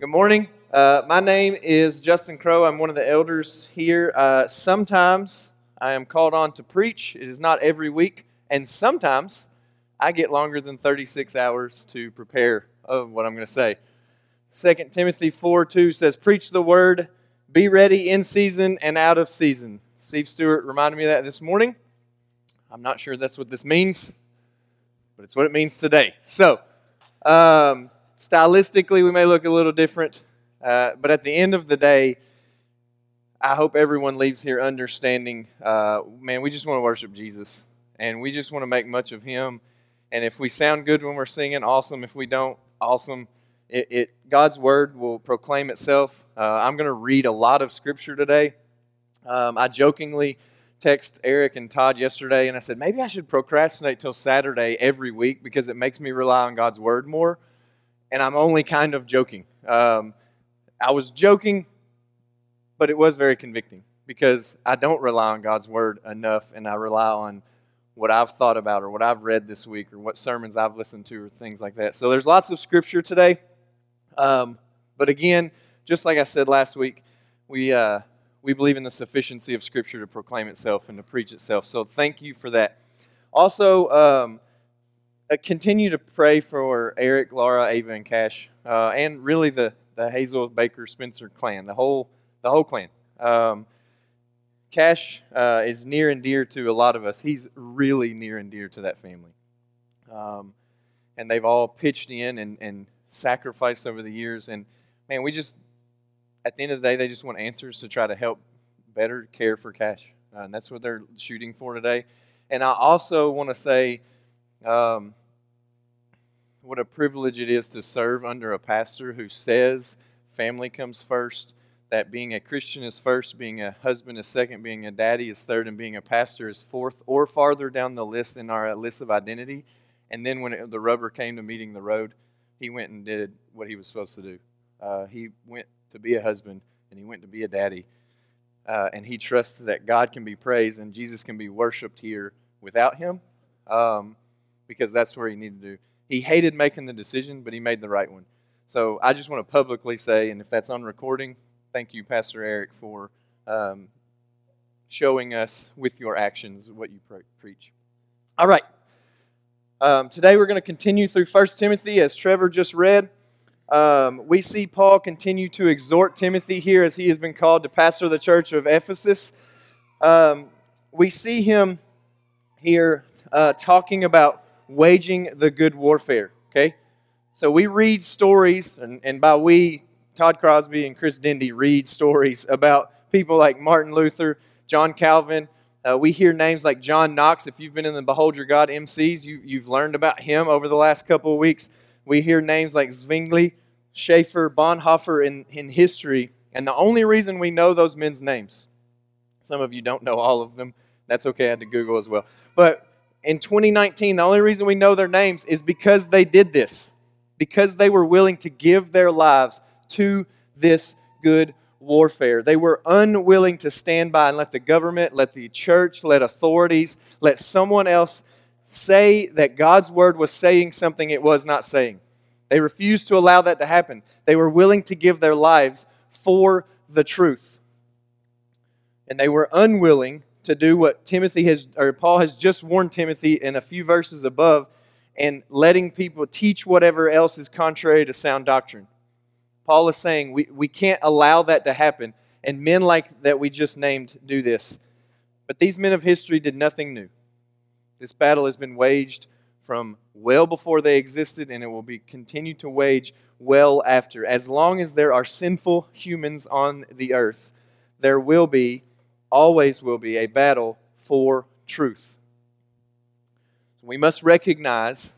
Good morning. Uh, my name is Justin Crow. I'm one of the elders here. Uh, sometimes I am called on to preach. It is not every week. And sometimes I get longer than 36 hours to prepare of what I'm going to say. 2 Timothy 4 2 says, Preach the word, be ready in season and out of season. Steve Stewart reminded me of that this morning. I'm not sure that's what this means, but it's what it means today. So, um, stylistically, we may look a little different, uh, but at the end of the day, I hope everyone leaves here understanding uh, man, we just want to worship Jesus, and we just want to make much of Him. And if we sound good when we're singing, awesome. If we don't, awesome. It, it God's word will proclaim itself. Uh, I'm going to read a lot of scripture today. Um, I jokingly text Eric and Todd yesterday, and I said maybe I should procrastinate till Saturday every week because it makes me rely on God's word more. And I'm only kind of joking. Um, I was joking, but it was very convicting because I don't rely on God's word enough, and I rely on what I've thought about or what I've read this week or what sermons I've listened to or things like that. So there's lots of scripture today. Um, but again, just like I said last week, we. Uh, we believe in the sufficiency of Scripture to proclaim itself and to preach itself. So thank you for that. Also, um, uh, continue to pray for Eric, Laura, Ava, and Cash, uh, and really the, the Hazel, Baker, Spencer clan, the whole the whole clan. Um, Cash uh, is near and dear to a lot of us. He's really near and dear to that family. Um, and they've all pitched in and, and sacrificed over the years. And man, we just at the end of the day, they just want answers to try to help better care for Cash. Uh, and that's what they're shooting for today. And I also want to say um, what a privilege it is to serve under a pastor who says family comes first, that being a Christian is first, being a husband is second, being a daddy is third, and being a pastor is fourth, or farther down the list in our list of identity. And then when it, the rubber came to meeting the road, he went and did what he was supposed to do. Uh, he went to be a husband, and he went to be a daddy. Uh, and he trusts that God can be praised and Jesus can be worshiped here without him um, because that's where he needed to do. He hated making the decision, but he made the right one. So I just want to publicly say, and if that's on recording, thank you, Pastor Eric, for um, showing us with your actions what you pre- preach. All right. Um, today we're going to continue through 1 Timothy as Trevor just read. Um, we see Paul continue to exhort Timothy here as he has been called to pastor the church of Ephesus. Um, we see him here uh, talking about waging the good warfare. Okay? So we read stories, and, and by we, Todd Crosby and Chris Dindy read stories about people like Martin Luther, John Calvin. Uh, we hear names like John Knox. If you've been in the Behold Your God MCs, you, you've learned about him over the last couple of weeks. We hear names like Zwingli, Schaeffer, Bonhoeffer in, in history, and the only reason we know those men's names, some of you don't know all of them. That's okay, I had to Google as well. But in 2019, the only reason we know their names is because they did this, because they were willing to give their lives to this good warfare. They were unwilling to stand by and let the government, let the church, let authorities, let someone else say that God's word was saying something it was not saying. They refused to allow that to happen. They were willing to give their lives for the truth. And they were unwilling to do what Timothy has or Paul has just warned Timothy in a few verses above and letting people teach whatever else is contrary to sound doctrine. Paul is saying we, we can't allow that to happen. And men like that we just named do this. But these men of history did nothing new. This battle has been waged from well before they existed, and it will be continued to wage well after. As long as there are sinful humans on the earth, there will be, always will be, a battle for truth. We must recognize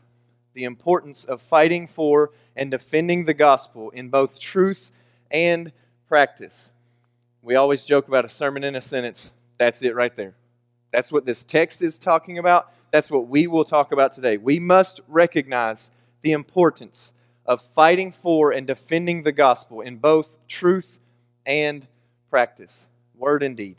the importance of fighting for and defending the gospel in both truth and practice. We always joke about a sermon in a sentence. That's it right there. That's what this text is talking about. That's what we will talk about today. We must recognize the importance of fighting for and defending the gospel in both truth and practice, word and deed.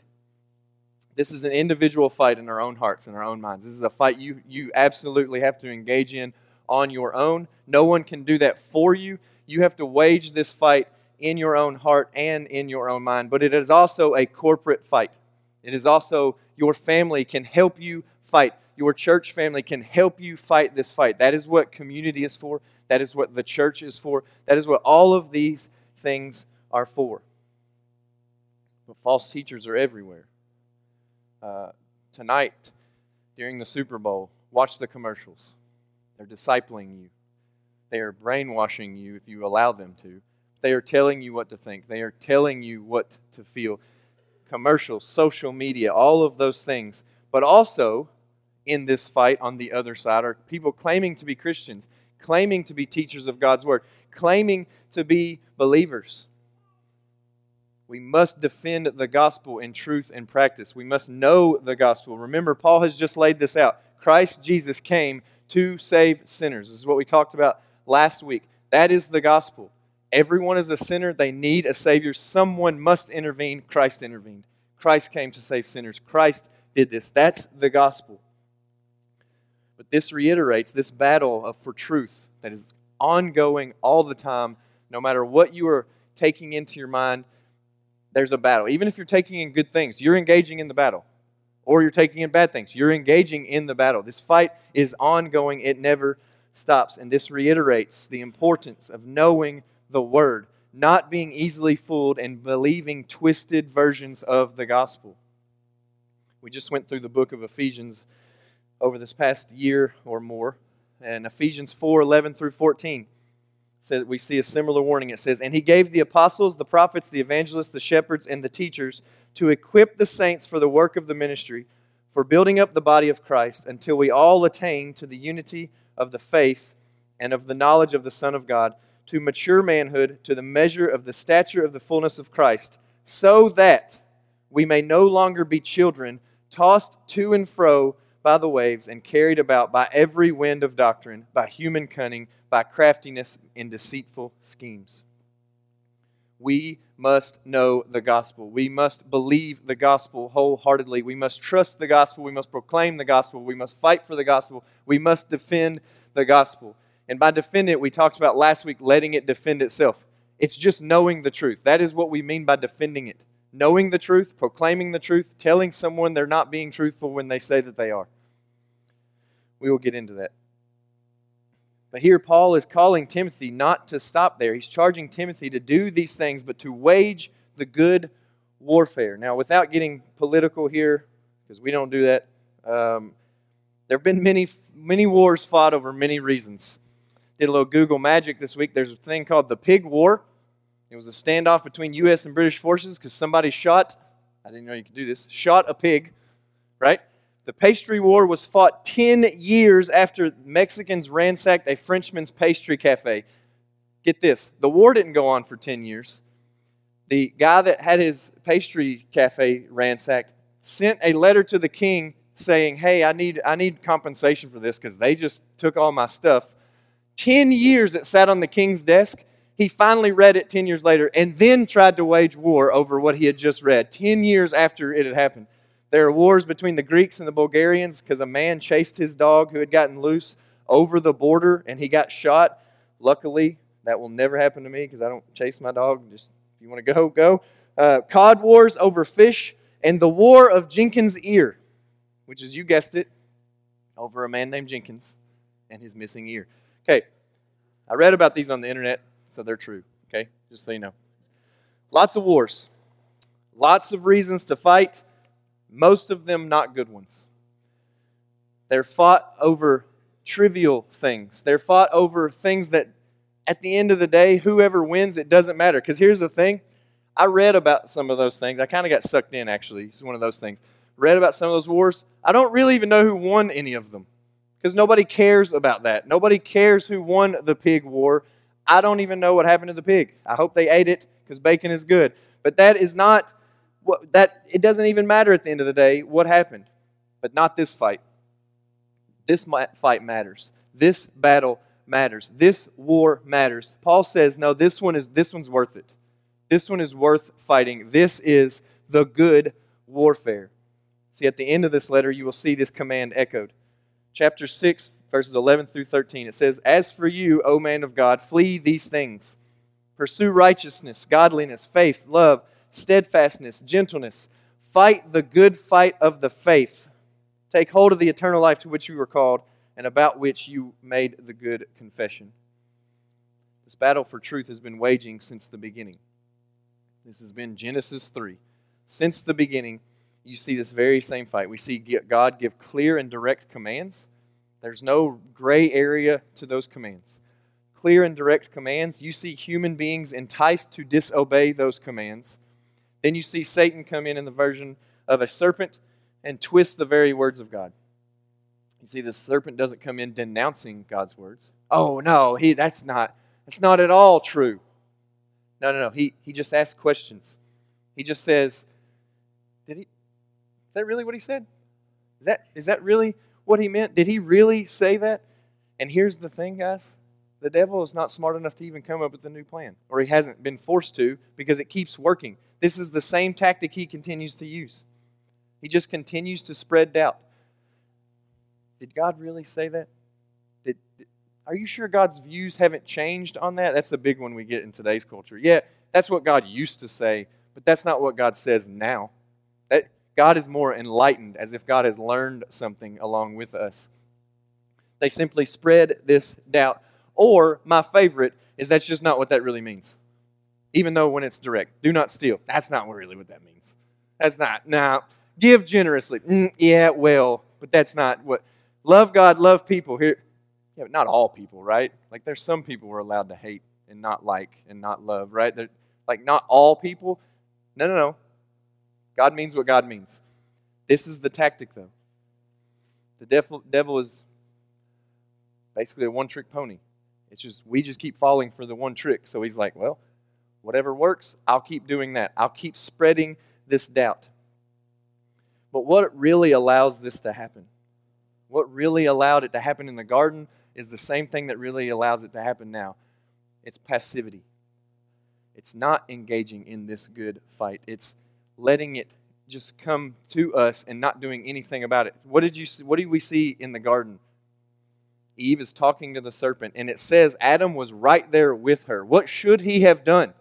This is an individual fight in our own hearts and our own minds. This is a fight you, you absolutely have to engage in on your own. No one can do that for you. You have to wage this fight in your own heart and in your own mind. But it is also a corporate fight. It is also your family can help you fight. Your church family can help you fight this fight. That is what community is for. That is what the church is for. That is what all of these things are for. But false teachers are everywhere. Uh, tonight, during the Super Bowl, watch the commercials. They're discipling you, they are brainwashing you if you allow them to. They are telling you what to think, they are telling you what to feel. Commercials, social media, all of those things. But also, in this fight on the other side are people claiming to be Christians, claiming to be teachers of God's Word, claiming to be believers. We must defend the gospel in truth and practice. We must know the gospel. Remember, Paul has just laid this out. Christ Jesus came to save sinners. This is what we talked about last week. That is the gospel. Everyone is a sinner. They need a Savior. Someone must intervene. Christ intervened. Christ came to save sinners. Christ did this. That's the gospel. But this reiterates this battle of, for truth that is ongoing all the time, no matter what you are taking into your mind, there's a battle. Even if you're taking in good things, you're engaging in the battle. Or you're taking in bad things, you're engaging in the battle. This fight is ongoing, it never stops. And this reiterates the importance of knowing the Word, not being easily fooled and believing twisted versions of the gospel. We just went through the book of Ephesians over this past year or more, and Ephesians 4 11 through 14 says we see a similar warning. It says, And he gave the apostles, the prophets, the evangelists, the shepherds, and the teachers to equip the saints for the work of the ministry, for building up the body of Christ, until we all attain to the unity of the faith and of the knowledge of the Son of God, to mature manhood, to the measure of the stature of the fullness of Christ, so that we may no longer be children, tossed to and fro by the waves, and carried about by every wind of doctrine, by human cunning by craftiness in deceitful schemes. We must know the gospel. We must believe the gospel wholeheartedly. We must trust the gospel. We must proclaim the gospel. We must fight for the gospel. We must defend the gospel. And by defend it, we talked about last week letting it defend itself. It's just knowing the truth. That is what we mean by defending it. Knowing the truth, proclaiming the truth, telling someone they're not being truthful when they say that they are. We will get into that. But here, Paul is calling Timothy not to stop there. He's charging Timothy to do these things, but to wage the good warfare. Now, without getting political here, because we don't do that, um, there have been many, many wars fought over many reasons. Did a little Google magic this week. There's a thing called the Pig War. It was a standoff between U.S. and British forces because somebody shot, I didn't know you could do this, shot a pig, right? The pastry war was fought 10 years after Mexicans ransacked a Frenchman's pastry cafe. Get this the war didn't go on for 10 years. The guy that had his pastry cafe ransacked sent a letter to the king saying, Hey, I need, I need compensation for this because they just took all my stuff. 10 years it sat on the king's desk. He finally read it 10 years later and then tried to wage war over what he had just read, 10 years after it had happened. There are wars between the Greeks and the Bulgarians because a man chased his dog who had gotten loose over the border and he got shot. Luckily, that will never happen to me because I don't chase my dog. Just if you want to go, go. Uh, cod wars over fish and the War of Jenkins' ear, which is, you guessed it, over a man named Jenkins and his missing ear. Okay, I read about these on the internet, so they're true. Okay, just so you know. Lots of wars, lots of reasons to fight most of them not good ones. They're fought over trivial things. They're fought over things that, at the end of the day, whoever wins, it doesn't matter. Because here's the thing I read about some of those things. I kind of got sucked in, actually. It's one of those things. Read about some of those wars. I don't really even know who won any of them because nobody cares about that. Nobody cares who won the pig war. I don't even know what happened to the pig. I hope they ate it because bacon is good. But that is not what, that it doesn't even matter at the end of the day what happened. But not this fight. This fight matters. This battle matters. This war matters. Paul says, "No, this one is this one's worth it. This one is worth fighting. This is the good warfare." See, at the end of this letter, you will see this command echoed. Chapter 6, verses 11 through 13. It says, As for you, O man of God, flee these things Pursue righteousness, godliness, faith, love, steadfastness, gentleness. Fight the good fight of the faith. Take hold of the eternal life to which you were called and about which you made the good confession. This battle for truth has been waging since the beginning. This has been Genesis 3. Since the beginning, you see this very same fight. We see God give clear and direct commands. There's no gray area to those commands clear and direct commands. You see human beings enticed to disobey those commands. Then you see Satan come in in the version of a serpent and twist the very words of God. You see, the serpent doesn't come in denouncing God's words. Oh no, he that's not that's not at all true. No, no, no. He he just asks questions. He just says, Did he is that really what he said? Is that is that really what he meant? Did he really say that? And here's the thing, guys. The devil is not smart enough to even come up with a new plan, or he hasn't been forced to because it keeps working. This is the same tactic he continues to use. He just continues to spread doubt. Did God really say that? Did, did, are you sure God's views haven't changed on that? That's the big one we get in today's culture. Yeah, that's what God used to say, but that's not what God says now. God is more enlightened, as if God has learned something along with us. They simply spread this doubt. Or, my favorite, is that's just not what that really means. Even though when it's direct, do not steal. That's not really what that means. That's not. Now, give generously. Mm, yeah, well, but that's not what. Love God, love people. Here, yeah, but not all people, right? Like there's some people we're allowed to hate and not like and not love, right? They're, like not all people. No, no, no. God means what God means. This is the tactic, though. The devil, devil is basically a one trick pony. It's just, we just keep falling for the one trick. So he's like, well, whatever works, I'll keep doing that. I'll keep spreading this doubt. But what really allows this to happen? What really allowed it to happen in the garden is the same thing that really allows it to happen now it's passivity. It's not engaging in this good fight, it's letting it just come to us and not doing anything about it. What did you see, what do we see in the garden? Eve is talking to the serpent, and it says Adam was right there with her. What should he have done?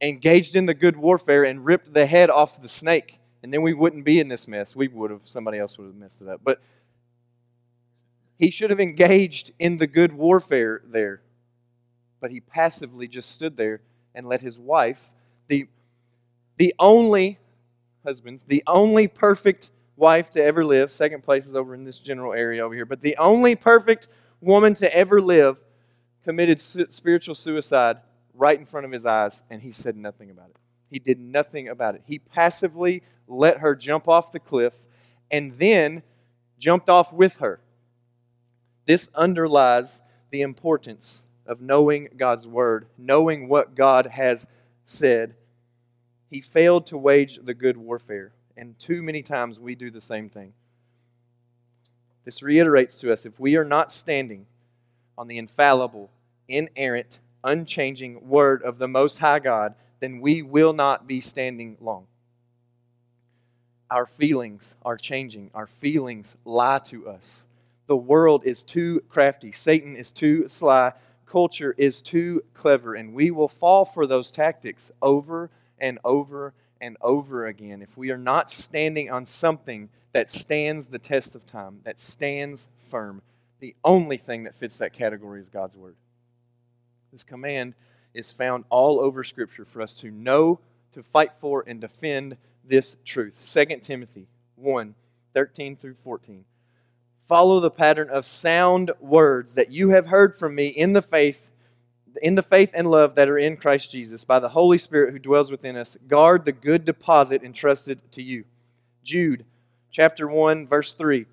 Engaged in the good warfare and ripped the head off the snake. And then we wouldn't be in this mess. We would have, somebody else would have messed it up. But he should have engaged in the good warfare there. But he passively just stood there and let his wife, the, the only husbands, the only perfect wife to ever live. Second place is over in this general area over here. But the only perfect woman to ever live committed spiritual suicide right in front of his eyes, and he said nothing about it. He did nothing about it. He passively let her jump off the cliff and then jumped off with her. This underlies the importance of knowing God's word, knowing what God has said. He failed to wage the good warfare. And too many times we do the same thing. This reiterates to us if we are not standing on the infallible, inerrant, unchanging word of the Most High God, then we will not be standing long. Our feelings are changing, our feelings lie to us. The world is too crafty, Satan is too sly, culture is too clever, and we will fall for those tactics over and over and over again if we are not standing on something that stands the test of time, that stands firm. The only thing that fits that category is God's Word. This command is found all over Scripture for us to know, to fight for, and defend this truth. 2 Timothy 1 13 through 14. Follow the pattern of sound words that you have heard from me in the faith in the faith and love that are in Christ Jesus, by the Holy Spirit who dwells within us, guard the good deposit entrusted to you. Jude chapter 1, verse 3.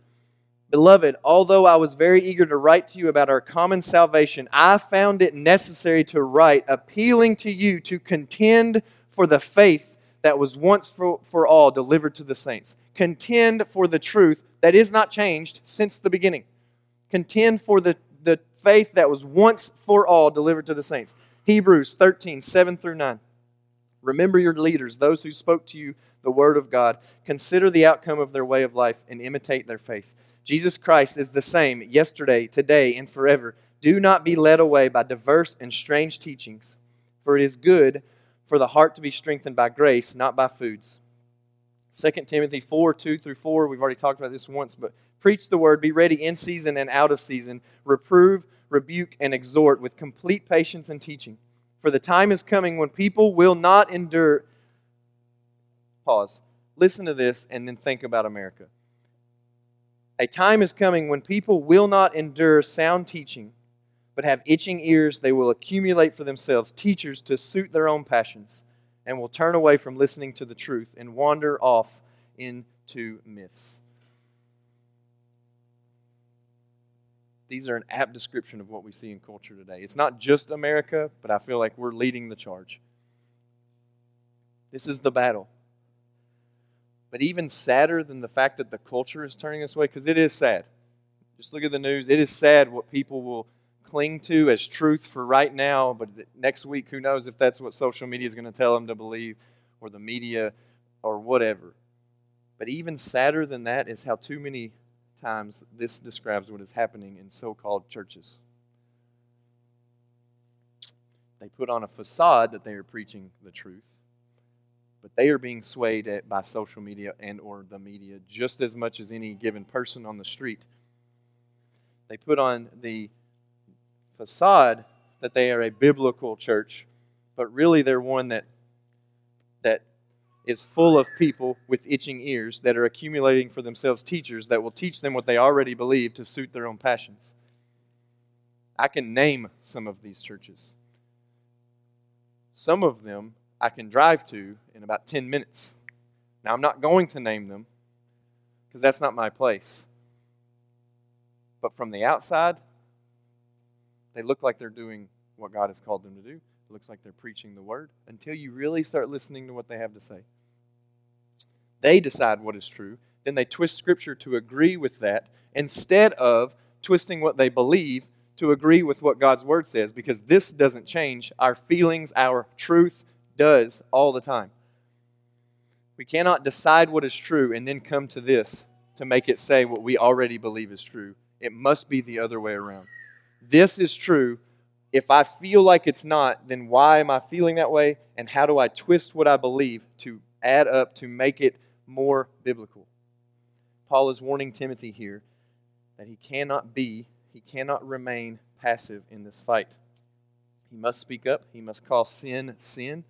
Beloved, although I was very eager to write to you about our common salvation, I found it necessary to write, appealing to you to contend for the faith that was once for, for all delivered to the saints. Contend for the truth that is not changed since the beginning. Contend for the the faith that was once for all delivered to the saints. Hebrews 13, 7 through 9. Remember your leaders, those who spoke to you the word of God. Consider the outcome of their way of life and imitate their faith. Jesus Christ is the same yesterday, today, and forever. Do not be led away by diverse and strange teachings, for it is good for the heart to be strengthened by grace, not by foods. 2 Timothy 4 2 through 4, we've already talked about this once, but preach the word, be ready in season and out of season, reprove, rebuke, and exhort with complete patience and teaching. For the time is coming when people will not endure. Pause. Listen to this and then think about America. A time is coming when people will not endure sound teaching, but have itching ears. They will accumulate for themselves teachers to suit their own passions and will turn away from listening to the truth and wander off into myths. These are an apt description of what we see in culture today. It's not just America, but I feel like we're leading the charge. This is the battle. But even sadder than the fact that the culture is turning this way, because it is sad. Just look at the news. It is sad what people will cling to as truth for right now, but next week, who knows if that's what social media is going to tell them to believe, or the media, or whatever. But even sadder than that is how too many times this describes what is happening in so called churches. They put on a facade that they are preaching the truth, but they are being swayed at, by social media and or the media just as much as any given person on the street. They put on the facade that they are a biblical church, but really they're one that that is full of people with itching ears that are accumulating for themselves teachers that will teach them what they already believe to suit their own passions. I can name some of these churches. Some of them I can drive to in about 10 minutes. Now, I'm not going to name them because that's not my place. But from the outside, they look like they're doing what God has called them to do. It looks like they're preaching the word until you really start listening to what they have to say. They decide what is true. Then they twist Scripture to agree with that instead of twisting what they believe to agree with what God's Word says because this doesn't change. Our feelings, our truth does all the time. We cannot decide what is true and then come to this to make it say what we already believe is true. It must be the other way around this is true. If I feel like it's not, then why am I feeling that way? And how do I twist what I believe to add up to make it more biblical? Paul is warning Timothy here that he cannot be, he cannot remain passive in this fight. He must speak up, he must call sin sin.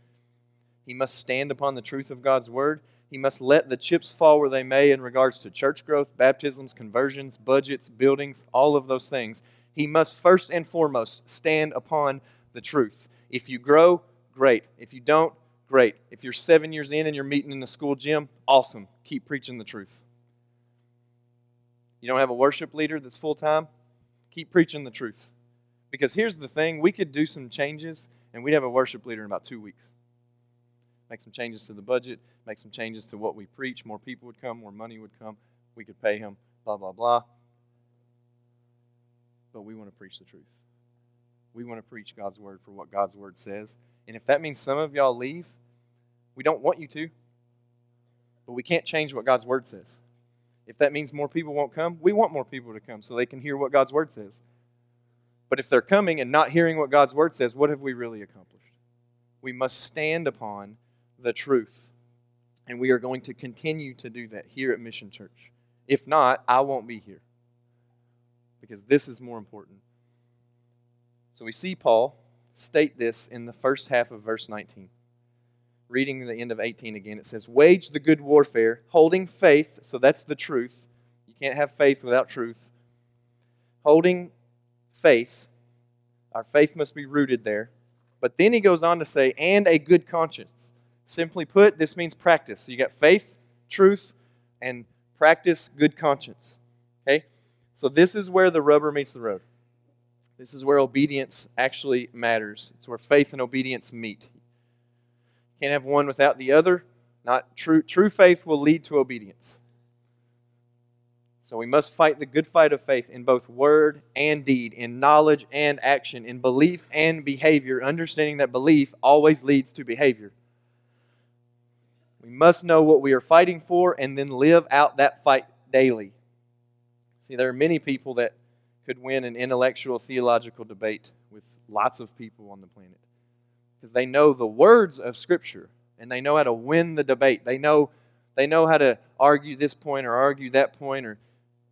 He must stand upon the truth of God's word. He must let the chips fall where they may in regards to church growth, baptisms, conversions, budgets, buildings, all of those things he must first and foremost stand upon the truth. If you grow, great. If you don't, great. If you're seven years in and you're meeting in the school gym, awesome. Keep preaching the truth. You don't have a worship leader that's full time? Keep preaching the truth. Because here's the thing we could do some changes and we'd have a worship leader in about two weeks. Make some changes to the budget, make some changes to what we preach. More people would come, more money would come. We could pay him, blah, blah, blah but we want to preach the truth. We want to preach God's word for what God's word says. And if that means some of y'all leave, we don't want you to, but we can't change what God's word says. If that means more people won't come, we want more people to come so they can hear what God's word says. But if they're coming and not hearing what God's word says, what have we really accomplished? We must stand upon the truth. And we are going to continue to do that here at Mission Church. If not, I won't be here because this is more important. So we see Paul state this in the first half of verse 19. Reading the end of 18 again, it says, Wage the good warfare, holding faith, so that's the truth. You can't have faith without truth. Holding faith, our faith must be rooted there. But then he goes on to say, and a good conscience. Simply put, this means practice. So you got faith, truth, and practice good conscience. Okay? So, this is where the rubber meets the road. This is where obedience actually matters. It's where faith and obedience meet. You can't have one without the other. Not true, true faith will lead to obedience. So we must fight the good fight of faith in both word and deed, in knowledge and action, in belief and behavior, understanding that belief always leads to behavior. We must know what we are fighting for and then live out that fight daily. See, there are many people that could win an intellectual theological debate with lots of people on the planet. because they know the words of Scripture and they know how to win the debate. They know, they know how to argue this point or argue that point or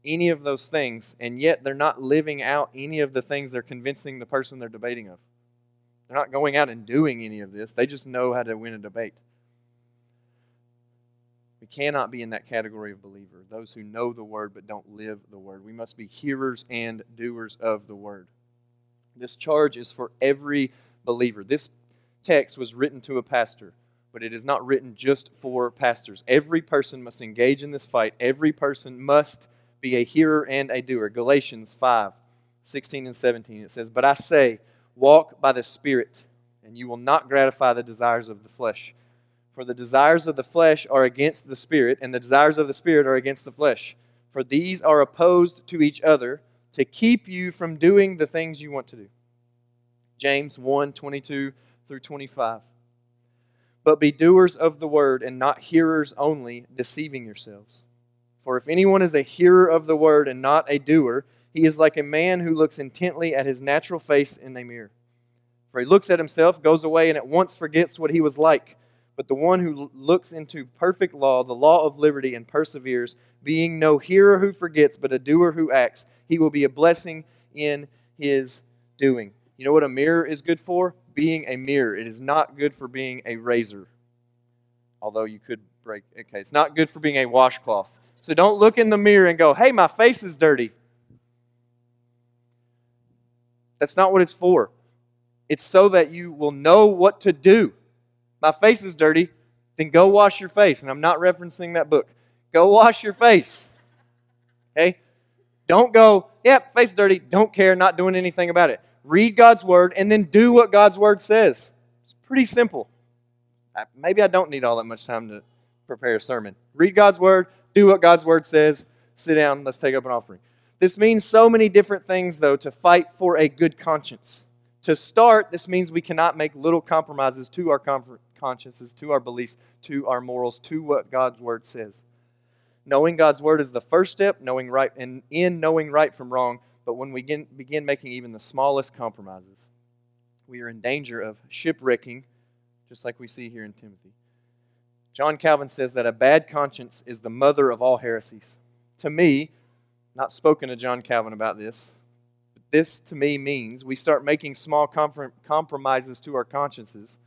any of those things, and yet they're not living out any of the things they're convincing the person they're debating of. They're not going out and doing any of this. They just know how to win a debate. We cannot be in that category of believer, those who know the word but don't live the word. We must be hearers and doers of the word. This charge is for every believer. This text was written to a pastor, but it is not written just for pastors. Every person must engage in this fight. Every person must be a hearer and a doer. Galatians 5 16 and 17. It says, But I say, walk by the Spirit, and you will not gratify the desires of the flesh. For the desires of the flesh are against the Spirit, and the desires of the Spirit are against the flesh. For these are opposed to each other to keep you from doing the things you want to do. James 1 22 through 25. But be doers of the word and not hearers only, deceiving yourselves. For if anyone is a hearer of the word and not a doer, he is like a man who looks intently at his natural face in a mirror. For he looks at himself, goes away, and at once forgets what he was like. But the one who looks into perfect law, the law of liberty, and perseveres, being no hearer who forgets, but a doer who acts, he will be a blessing in his doing. You know what a mirror is good for? Being a mirror. It is not good for being a razor. Although you could break, okay, it's not good for being a washcloth. So don't look in the mirror and go, hey, my face is dirty. That's not what it's for. It's so that you will know what to do. My face is dirty, then go wash your face. And I'm not referencing that book. Go wash your face. Okay? Don't go, yep, face dirty, don't care, not doing anything about it. Read God's word and then do what God's word says. It's pretty simple. Maybe I don't need all that much time to prepare a sermon. Read God's word, do what God's word says, sit down, let's take up an offering. This means so many different things, though, to fight for a good conscience. To start, this means we cannot make little compromises to our consciences, to our beliefs, to our morals, to what God's word says. Knowing God's word is the first step, knowing right, and in knowing right from wrong. But when we begin, begin making even the smallest compromises, we are in danger of shipwrecking, just like we see here in Timothy. John Calvin says that a bad conscience is the mother of all heresies. To me, not spoken to John Calvin about this, but this to me means we start making small compromises to our consciences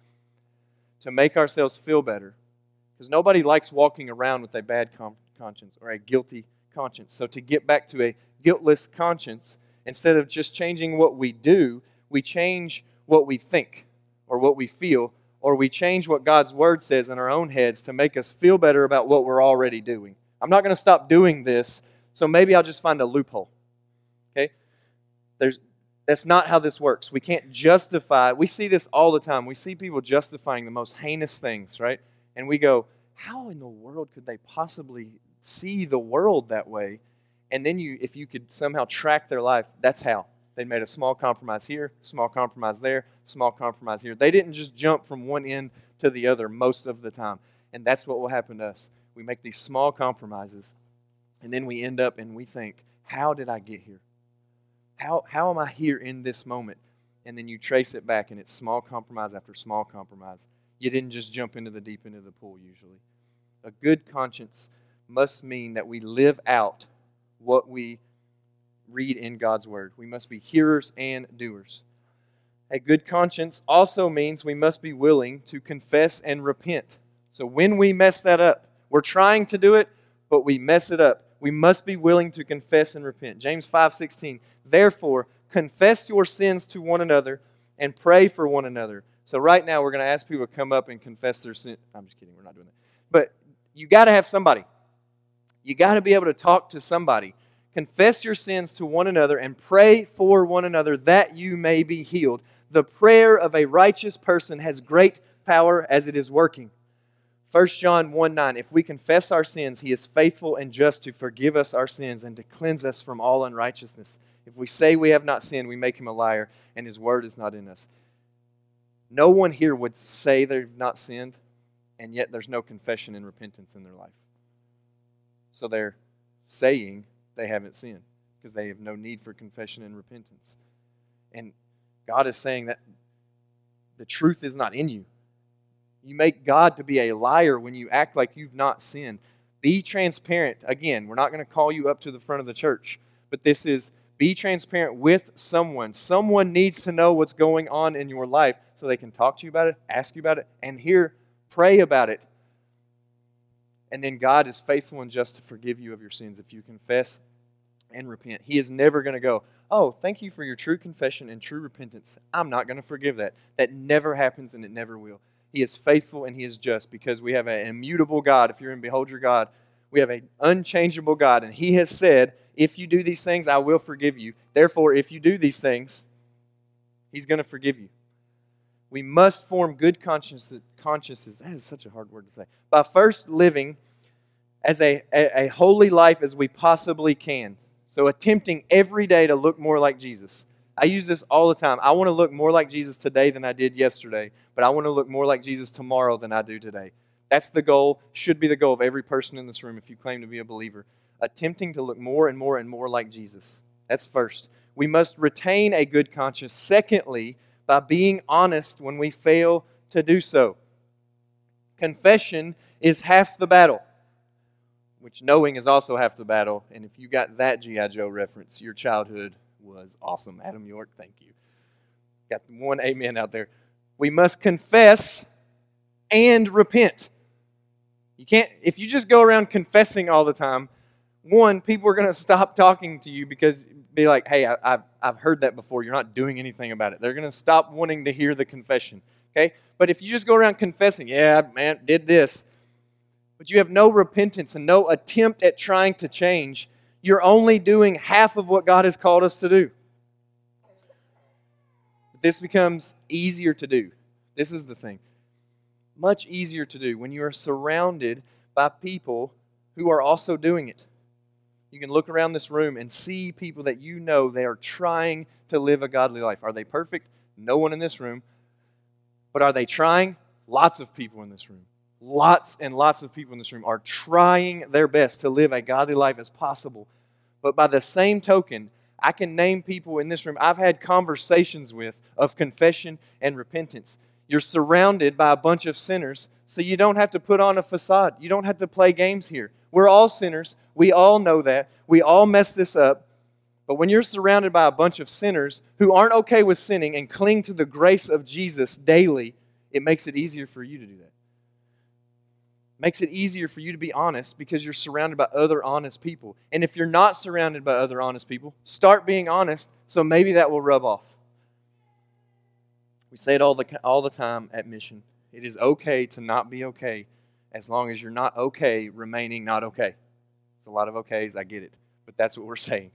to make ourselves feel better. Because nobody likes walking around with a bad com- conscience or a guilty conscience. So, to get back to a guiltless conscience, instead of just changing what we do, we change what we think or what we feel or we change what God's word says in our own heads to make us feel better about what we're already doing. I'm not going to stop doing this, so maybe I'll just find a loophole. Okay? There's that's not how this works. We can't justify. We see this all the time. We see people justifying the most heinous things, right? And we go, "How in the world could they possibly see the world that way?" And then you if you could somehow track their life, that's how. They made a small compromise here, small compromise there, small compromise here. They didn't just jump from one end to the other most of the time. And that's what will happen to us. We make these small compromises, and then we end up and we think, how did I get here? How, how am I here in this moment? And then you trace it back, and it's small compromise after small compromise. You didn't just jump into the deep end of the pool, usually. A good conscience must mean that we live out what we read in God's Word. We must be hearers and doers. A good conscience also means we must be willing to confess and repent. So when we mess that up, we're trying to do it, but we mess it up. We must be willing to confess and repent. James 5:16. Therefore, confess your sins to one another and pray for one another. So right now we're going to ask people to come up and confess their sin. I'm just kidding, we're not doing that. But you got to have somebody. You got to be able to talk to somebody. Confess your sins to one another and pray for one another that you may be healed. The prayer of a righteous person has great power as it is working. 1 John 1 9, if we confess our sins, he is faithful and just to forgive us our sins and to cleanse us from all unrighteousness. If we say we have not sinned, we make him a liar, and his word is not in us. No one here would say they've not sinned, and yet there's no confession and repentance in their life. So they're saying they haven't sinned because they have no need for confession and repentance. And God is saying that the truth is not in you. You make God to be a liar when you act like you've not sinned. Be transparent. Again, we're not going to call you up to the front of the church, but this is be transparent with someone. Someone needs to know what's going on in your life so they can talk to you about it, ask you about it, and here, pray about it. And then God is faithful and just to forgive you of your sins if you confess and repent. He is never going to go, Oh, thank you for your true confession and true repentance. I'm not going to forgive that. That never happens and it never will. He is faithful and He is just because we have an immutable God. If you're in Behold Your God, we have an unchangeable God. And He has said, If you do these things, I will forgive you. Therefore, if you do these things, He's going to forgive you. We must form good consciences. That is such a hard word to say. By first living as a, a, a holy life as we possibly can. So, attempting every day to look more like Jesus. I use this all the time. I want to look more like Jesus today than I did yesterday, but I want to look more like Jesus tomorrow than I do today. That's the goal, should be the goal of every person in this room if you claim to be a believer. Attempting to look more and more and more like Jesus. That's first. We must retain a good conscience. Secondly, by being honest when we fail to do so. Confession is half the battle which knowing is also half the battle. And if you got that G.I. Joe reference, your childhood was awesome. Adam York, thank you. Got one amen out there. We must confess and repent. You can't, if you just go around confessing all the time, one, people are going to stop talking to you because be like, hey, I, have I've heard that before. You're not doing anything about it. They're going to stop wanting to hear the confession. Okay? But if you just go around confessing, yeah, man, did this, but you have no repentance and no attempt at trying to change, you're only doing half of what God has called us to do. This becomes easier to do. This is the thing. Much easier to do when you are surrounded by people who are also doing it. You can look around this room and see people that you know they are trying to live a godly life. Are they perfect? No one in this room. But are they trying? Lots of people in this room lots and lots of people in this room are trying their best to live a godly life as possible. But by the same token, I can name people in this room I've had conversations with of confession and repentance. You're surrounded by a bunch of sinners, so you don't have to put on a facade. You don't have to play games here. We're all sinners. We all know that. We all mess this up. But when you're surrounded by a bunch of sinners who aren't okay with sinning and cling to the grace of Jesus daily, it makes it easier for you to do that makes it easier for you to be honest because you're surrounded by other honest people. And if you're not surrounded by other honest people, start being honest so maybe that will rub off. We say it all the, all the time at Mission. It is okay to not be okay as long as you're not okay remaining not okay. It's a lot of okays, I get it. But that's what we're saying.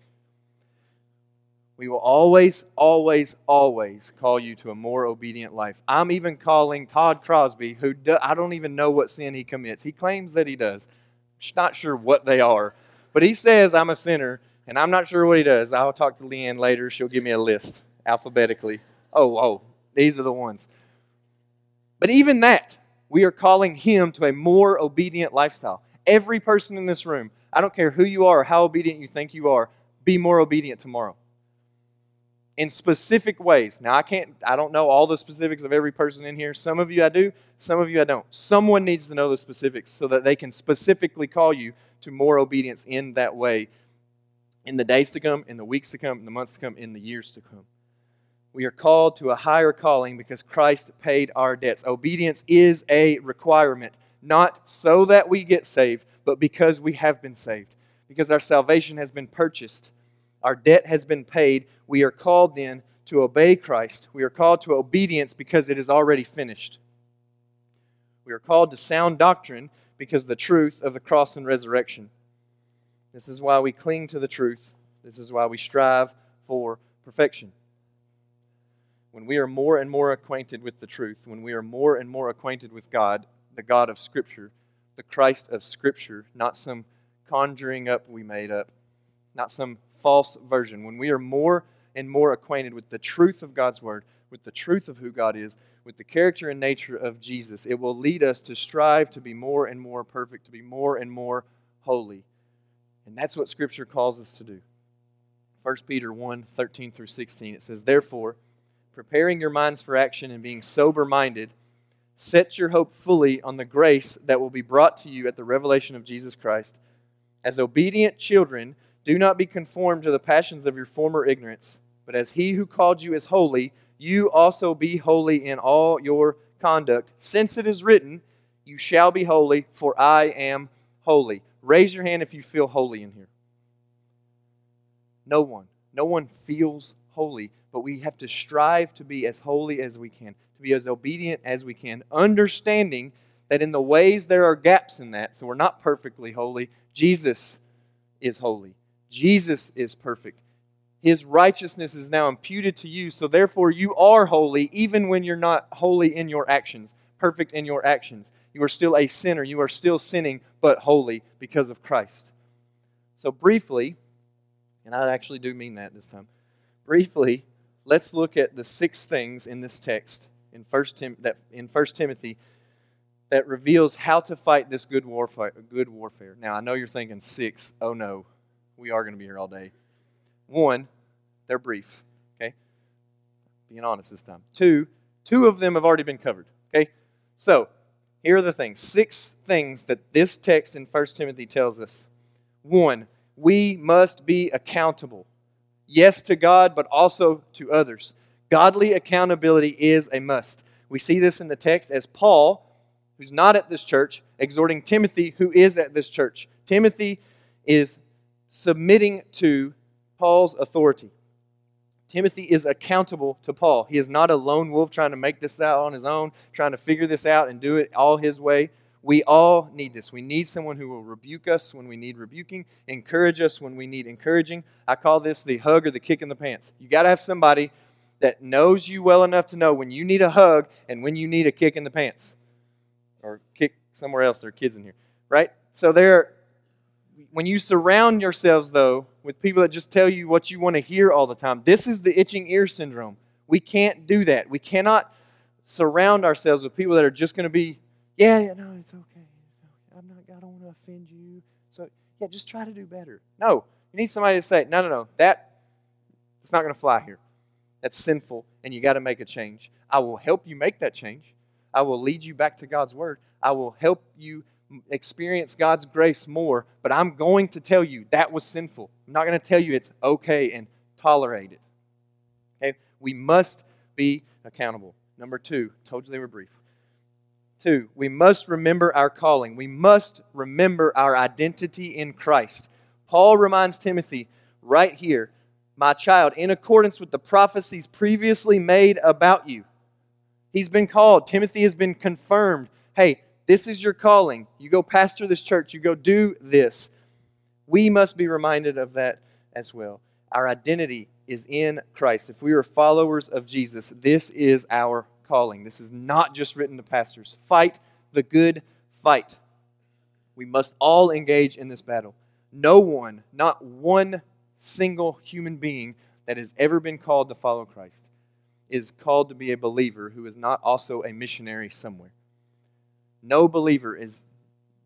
We will always, always, always call you to a more obedient life. I'm even calling Todd Crosby, who do, I don't even know what sin he commits. He claims that he does. Not sure what they are. But he says, I'm a sinner, and I'm not sure what he does. I'll talk to Leanne later. She'll give me a list alphabetically. Oh, oh, these are the ones. But even that, we are calling him to a more obedient lifestyle. Every person in this room, I don't care who you are or how obedient you think you are, be more obedient tomorrow in specific ways. Now, I can't, I don't know all the specifics of every person in here. Some of you I do, some of you I don't. Someone needs to know the specifics so that they can specifically call you to more obedience in that way in the days to come, in the weeks to come, in the months to come, in the years to come. We are called to a higher calling because Christ paid our debts. Obedience is a requirement, not so that we get saved, but because we have been saved, because our salvation has been purchased our debt has been paid. We are called then to obey Christ. We are called to obedience because it is already finished. We are called to sound doctrine because the truth of the cross and resurrection. This is why we cling to the truth. This is why we strive for perfection. When we are more and more acquainted with the truth, when we are more and more acquainted with God, the God of Scripture, the Christ of Scripture, not some conjuring up we made up, not some false version. When we are more and more acquainted with the truth of God's Word, with the truth of who God is, with the character and nature of Jesus, it will lead us to strive to be more and more perfect, to be more and more holy. And that's what Scripture calls us to do. 1 Peter 1 13 through 16, it says, Therefore, preparing your minds for action and being sober minded, set your hope fully on the grace that will be brought to you at the revelation of Jesus Christ. As obedient children, do not be conformed to the passions of your former ignorance, but as he who called you is holy, you also be holy in all your conduct, since it is written, You shall be holy, for I am holy. Raise your hand if you feel holy in here. No one. No one feels holy, but we have to strive to be as holy as we can, to be as obedient as we can, understanding that in the ways there are gaps in that, so we're not perfectly holy. Jesus is holy, Jesus is perfect. His righteousness is now imputed to you, so therefore you are holy even when you're not holy in your actions, perfect in your actions. You are still a sinner. You are still sinning, but holy because of Christ. So, briefly, and I actually do mean that this time, briefly, let's look at the six things in this text in First Tim- that in First Timothy that reveals how to fight this good warfare. Good warfare. Now, I know you're thinking six. Oh no, we are going to be here all day. One, they're brief. Okay, being honest this time. Two, two of them have already been covered. Okay, so here are the things. Six things that this text in First Timothy tells us. One, we must be accountable. Yes, to God, but also to others. Godly accountability is a must. We see this in the text as Paul, who's not at this church, exhorting Timothy, who is at this church. Timothy is submitting to Paul's authority. Timothy is accountable to Paul. He is not a lone wolf trying to make this out on his own, trying to figure this out and do it all his way. We all need this. We need someone who will rebuke us when we need rebuking, encourage us when we need encouraging. I call this the hug or the kick in the pants. You got to have somebody that knows you well enough to know when you need a hug and when you need a kick in the pants or kick somewhere else. There are kids in here, right? So there, when you surround yourselves though with people that just tell you what you want to hear all the time, this is the itching ear syndrome. We can't do that. We cannot surround ourselves with people that are just going to be yeah, yeah, no, it's okay. I'm not, I don't want to offend you. So, yeah, just try to do better. No, you need somebody to say, no, no, no, that, it's not going to fly here. That's sinful, and you got to make a change. I will help you make that change. I will lead you back to God's Word. I will help you experience God's grace more, but I'm going to tell you that was sinful. I'm not going to tell you it's okay and tolerate it. Okay? We must be accountable. Number two, told you they were brief. Two, we must remember our calling. We must remember our identity in Christ. Paul reminds Timothy right here, my child, in accordance with the prophecies previously made about you. He's been called. Timothy has been confirmed. Hey, this is your calling. You go pastor this church. You go do this. We must be reminded of that as well. Our identity is in Christ. If we are followers of Jesus, this is our calling. This is not just written to pastors. Fight the good fight. We must all engage in this battle. No one, not one single human being that has ever been called to follow Christ, is called to be a believer who is not also a missionary somewhere. No believer has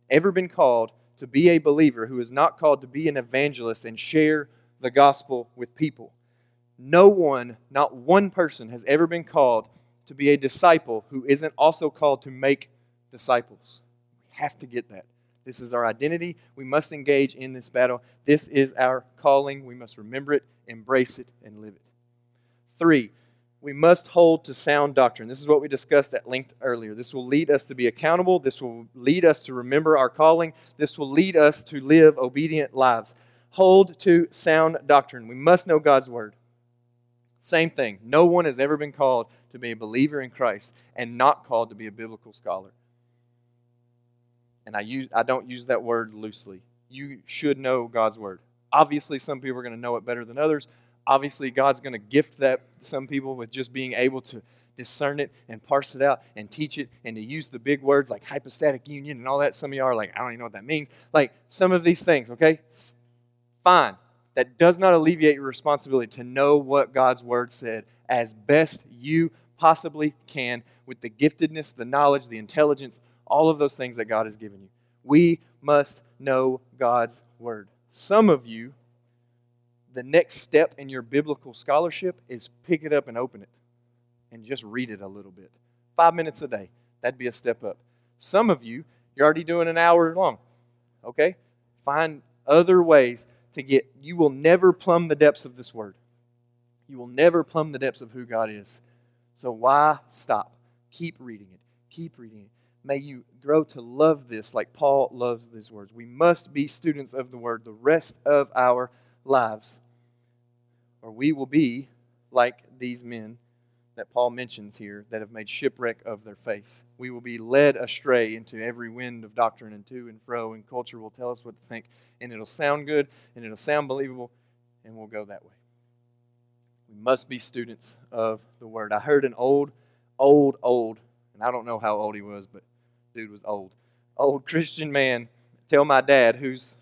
ever been called to be a believer who is not called to be an evangelist and share the gospel with people. No one, not one person, has ever been called to be a disciple who isn't also called to make disciples. We have to get that. This is our identity. We must engage in this battle. This is our calling. We must remember it, embrace it, and live it. Three, we must hold to sound doctrine. This is what we discussed at length earlier. This will lead us to be accountable. This will lead us to remember our calling. This will lead us to live obedient lives. Hold to sound doctrine. We must know God's word. Same thing. No one has ever been called to be a believer in Christ and not called to be a biblical scholar. And I, use, I don't use that word loosely. You should know God's word. Obviously, some people are going to know it better than others. Obviously, God's going to gift that some people with just being able to discern it and parse it out and teach it and to use the big words like hypostatic union and all that. Some of y'all are like, I don't even know what that means. Like some of these things, okay? Fine. That does not alleviate your responsibility to know what God's word said as best you possibly can with the giftedness, the knowledge, the intelligence, all of those things that God has given you. We must know God's Word. Some of you, the next step in your biblical scholarship is pick it up and open it. and just read it a little bit. Five minutes a day. That'd be a step up. Some of you, you're already doing an hour long. Okay? Find other ways to get, you will never plumb the depths of this word. You will never plumb the depths of who God is. So why stop? Keep reading it. Keep reading it. May you grow to love this like Paul loves these words. We must be students of the word the rest of our lives, or we will be like these men that Paul mentions here that have made shipwreck of their faith. We will be led astray into every wind of doctrine and to and fro, and culture will tell us what to think, and it'll sound good and it'll sound believable, and we'll go that way. We must be students of the Word. I heard an old, old, old, and I don't know how old he was, but dude was old, old Christian man tell my dad, who's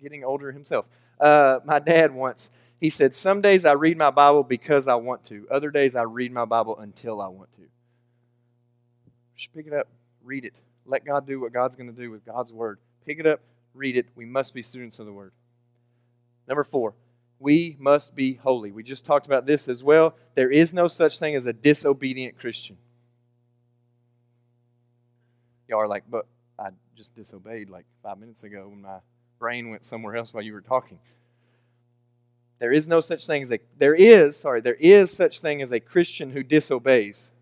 getting older himself, uh, my dad once he said, Some days I read my Bible because I want to, other days I read my Bible until I want to. Just pick it up, read it. Let God do what God's going to do with God's Word. Pick it up, read it. We must be students of the Word. Number four, we must be holy. We just talked about this as well. There is no such thing as a disobedient Christian. Y'all are like, but I just disobeyed like five minutes ago when my brain went somewhere else while you were talking. There is no such thing as a there is sorry there is such thing as a Christian who disobeys.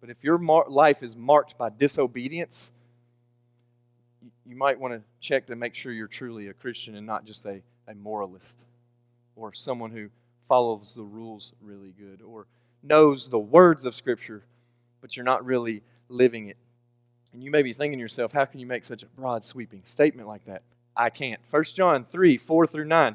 But if your mar- life is marked by disobedience, you might want to check to make sure you're truly a Christian and not just a, a moralist or someone who follows the rules really good or knows the words of Scripture, but you're not really living it. And you may be thinking to yourself, how can you make such a broad, sweeping statement like that? I can't. 1 John 3 4 through 9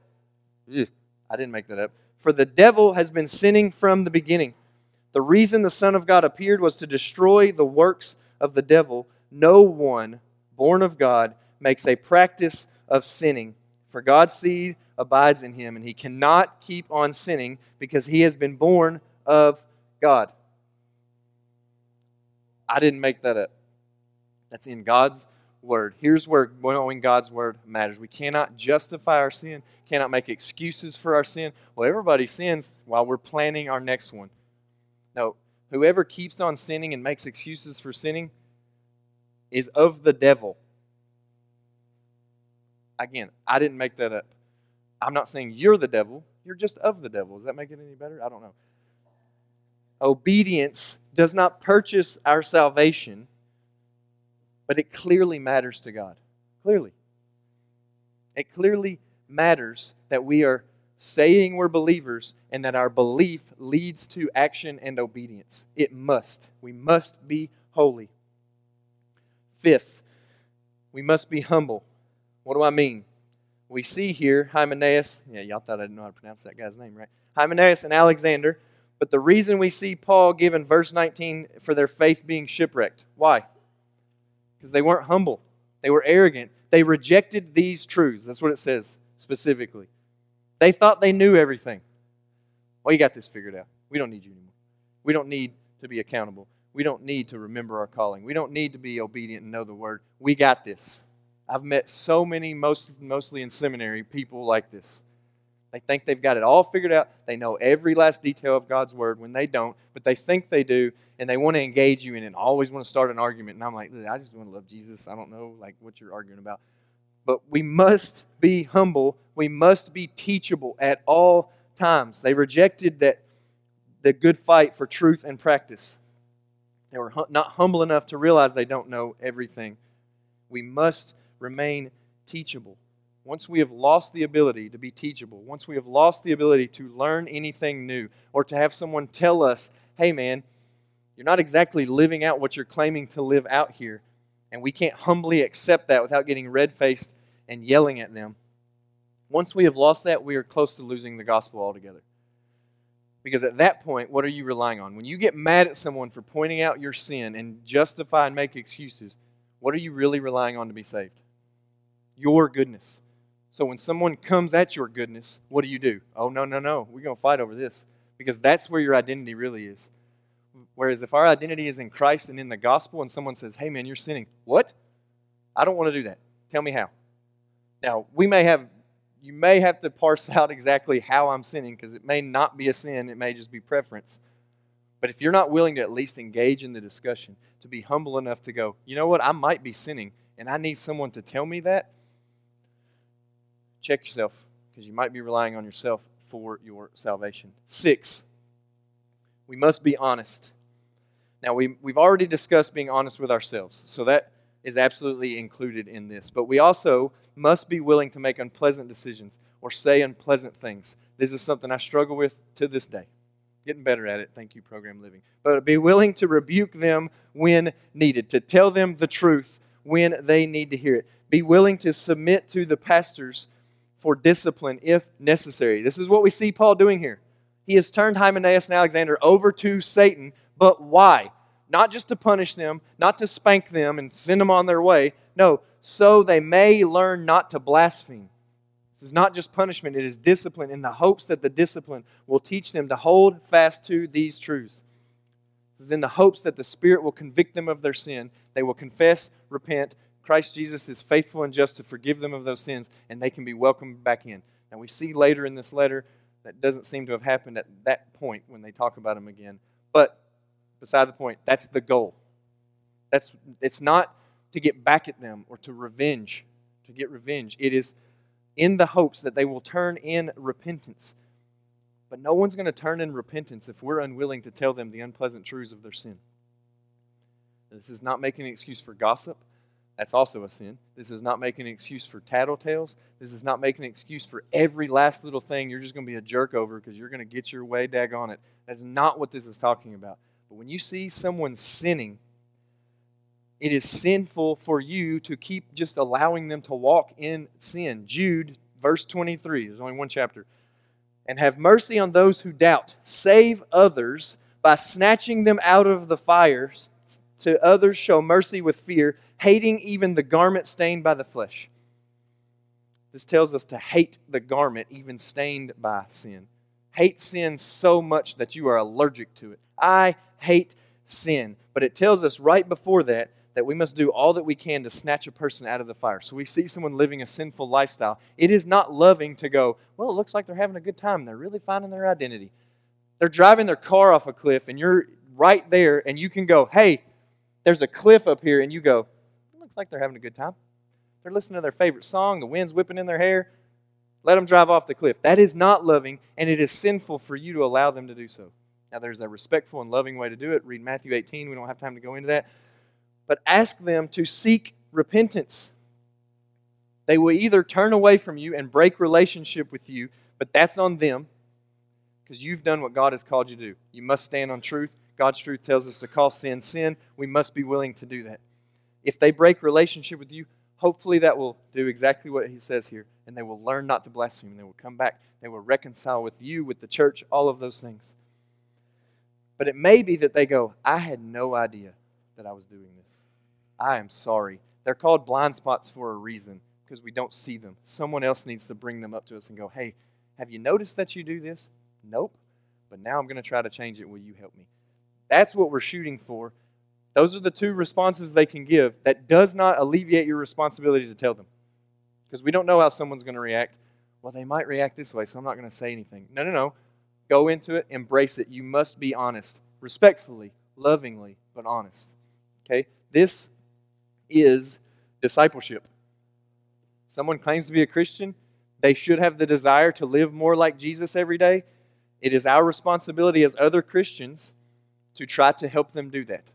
I didn't make that up. For the devil has been sinning from the beginning. The reason the Son of God appeared was to destroy the works of the devil. No one born of God makes a practice of sinning, for God's seed abides in him, and he cannot keep on sinning because he has been born of God. I didn't make that up. That's in God's word. Here's where knowing God's word matters. We cannot justify our sin, cannot make excuses for our sin. Well, everybody sins while we're planning our next one. No, whoever keeps on sinning and makes excuses for sinning is of the devil. Again, I didn't make that up. I'm not saying you're the devil, you're just of the devil. Does that make it any better? I don't know. Obedience does not purchase our salvation but it clearly matters to God. Clearly. It clearly matters that we are saying we're believers and that our belief leads to action and obedience. It must. We must be holy. Fifth, we must be humble. What do I mean? We see here Hymenaeus. Yeah, y'all thought I didn't know how to pronounce that guy's name, right? Hymenaeus and Alexander. But the reason we see Paul given verse 19 for their faith being shipwrecked. Why? Because they weren't humble. They were arrogant. They rejected these truths. That's what it says specifically. They thought they knew everything. Well, you got this figured out. We don't need you anymore. We don't need to be accountable. We don't need to remember our calling. We don't need to be obedient and know the word. We got this. I've met so many, most, mostly in seminary, people like this. They think they've got it all figured out. They know every last detail of God's word when they don't, but they think they do, and they want to engage you in it always want to start an argument. And I'm like, I just want to love Jesus. I don't know like what you're arguing about. But we must be humble. We must be teachable at all times. They rejected that the good fight for truth and practice. They were not humble enough to realize they don't know everything. We must remain teachable. Once we have lost the ability to be teachable, once we have lost the ability to learn anything new, or to have someone tell us, hey man, you're not exactly living out what you're claiming to live out here, and we can't humbly accept that without getting red faced and yelling at them. Once we have lost that, we are close to losing the gospel altogether. Because at that point, what are you relying on? When you get mad at someone for pointing out your sin and justify and make excuses, what are you really relying on to be saved? Your goodness. So when someone comes at your goodness, what do you do? Oh, no, no, no. We're going to fight over this. Because that's where your identity really is. Whereas if our identity is in Christ and in the gospel, and someone says, hey, man, you're sinning. What? I don't want to do that. Tell me how. Now, we may have, you may have to parse out exactly how I'm sinning because it may not be a sin, it may just be preference. But if you're not willing to at least engage in the discussion, to be humble enough to go, you know what, I might be sinning, and I need someone to tell me that, check yourself because you might be relying on yourself for your salvation. Six, we must be honest. Now, we, we've already discussed being honest with ourselves, so that is absolutely included in this. But we also must be willing to make unpleasant decisions or say unpleasant things. This is something I struggle with to this day. Getting better at it. Thank you, Program Living. But be willing to rebuke them when needed, to tell them the truth when they need to hear it. Be willing to submit to the pastors for discipline if necessary. This is what we see Paul doing here. He has turned Hymenaeus and Alexander over to Satan, but why? Not just to punish them, not to spank them and send them on their way. No, so they may learn not to blaspheme. This is not just punishment, it is discipline in the hopes that the discipline will teach them to hold fast to these truths. This is in the hopes that the Spirit will convict them of their sin. They will confess, repent, Christ Jesus is faithful and just to forgive them of those sins, and they can be welcomed back in. Now, we see later in this letter that doesn't seem to have happened at that point when they talk about him again. But beside the point, that's the goal. That's, it's not to get back at them or to revenge, to get revenge. It is in the hopes that they will turn in repentance. But no one's going to turn in repentance if we're unwilling to tell them the unpleasant truths of their sin. This is not making an excuse for gossip. That's also a sin. This is not making an excuse for tattletales. This is not making an excuse for every last little thing you're just going to be a jerk over because you're going to get your way dag on it. That's not what this is talking about. But when you see someone sinning, it is sinful for you to keep just allowing them to walk in sin. Jude, verse 23, there's only one chapter. And have mercy on those who doubt. Save others by snatching them out of the fire. To others, show mercy with fear hating even the garment stained by the flesh. This tells us to hate the garment even stained by sin. Hate sin so much that you are allergic to it. I hate sin. But it tells us right before that that we must do all that we can to snatch a person out of the fire. So we see someone living a sinful lifestyle. It is not loving to go, well, it looks like they're having a good time. They're really finding their identity. They're driving their car off a cliff, and you're right there, and you can go, hey, there's a cliff up here, and you go, looks like they're having a good time. They're listening to their favorite song, the wind's whipping in their hair. Let them drive off the cliff. That is not loving, and it is sinful for you to allow them to do so. Now, there's a respectful and loving way to do it. Read Matthew 18. We don't have time to go into that. But ask them to seek repentance. They will either turn away from you and break relationship with you, but that's on them because you've done what God has called you to do. You must stand on truth. God's truth tells us to call sin sin. We must be willing to do that. If they break relationship with you, hopefully that will do exactly what he says here, and they will learn not to blaspheme. They will come back. They will reconcile with you, with the church, all of those things. But it may be that they go, I had no idea that I was doing this. I am sorry. They're called blind spots for a reason because we don't see them. Someone else needs to bring them up to us and go, Hey, have you noticed that you do this? Nope. But now I'm going to try to change it. Will you help me? That's what we're shooting for. Those are the two responses they can give. That does not alleviate your responsibility to tell them. Because we don't know how someone's going to react. Well, they might react this way, so I'm not going to say anything. No, no, no. Go into it, embrace it. You must be honest, respectfully, lovingly, but honest. Okay? This is discipleship. Someone claims to be a Christian, they should have the desire to live more like Jesus every day. It is our responsibility as other Christians to try to help them do that.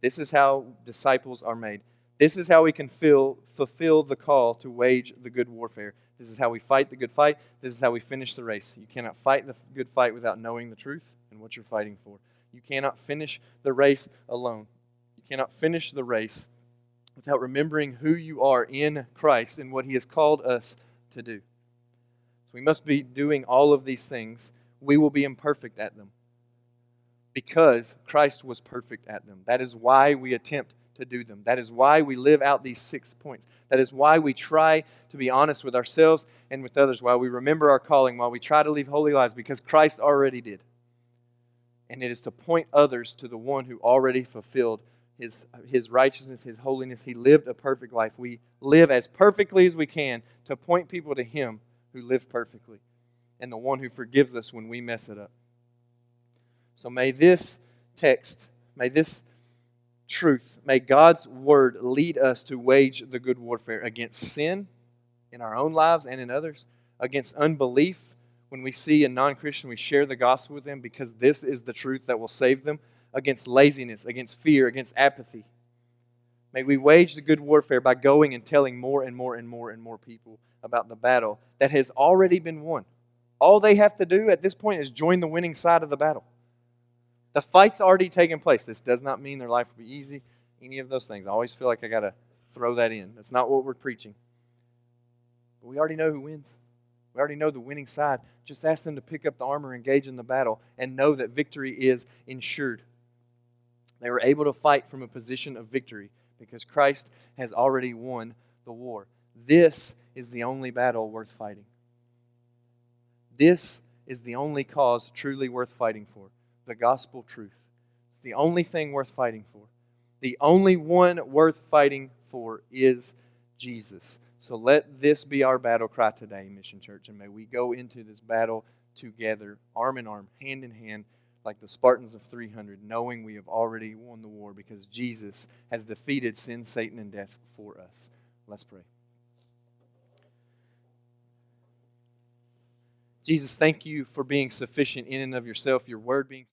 This is how disciples are made. This is how we can fill, fulfill the call to wage the good warfare. This is how we fight the good fight. This is how we finish the race. You cannot fight the good fight without knowing the truth and what you're fighting for. You cannot finish the race alone. You cannot finish the race without remembering who you are in Christ and what He has called us to do. So we must be doing all of these things we will be imperfect at them because Christ was perfect at them. That is why we attempt to do them. That is why we live out these six points. That is why we try to be honest with ourselves and with others, while we remember our calling, while we try to live holy lives, because Christ already did. And it is to point others to the one who already fulfilled his, his righteousness, his holiness. He lived a perfect life. We live as perfectly as we can to point people to him who lived perfectly and the one who forgives us when we mess it up. So may this text, may this truth, may God's word lead us to wage the good warfare against sin in our own lives and in others, against unbelief. When we see a non Christian, we share the gospel with them because this is the truth that will save them, against laziness, against fear, against apathy. May we wage the good warfare by going and telling more and more and more and more people about the battle that has already been won. All they have to do at this point is join the winning side of the battle. The fight's already taken place. This does not mean their life will be easy, any of those things. I always feel like I got to throw that in. That's not what we're preaching. But we already know who wins. We already know the winning side. Just ask them to pick up the armor, engage in the battle, and know that victory is ensured. They were able to fight from a position of victory because Christ has already won the war. This is the only battle worth fighting. This is the only cause truly worth fighting for the gospel truth. It's the only thing worth fighting for. The only one worth fighting for is Jesus. So let this be our battle cry today, Mission Church, and may we go into this battle together, arm in arm, hand in hand, like the Spartans of 300, knowing we have already won the war because Jesus has defeated sin, Satan, and death for us. Let's pray. Jesus, thank you for being sufficient in and of yourself, your word being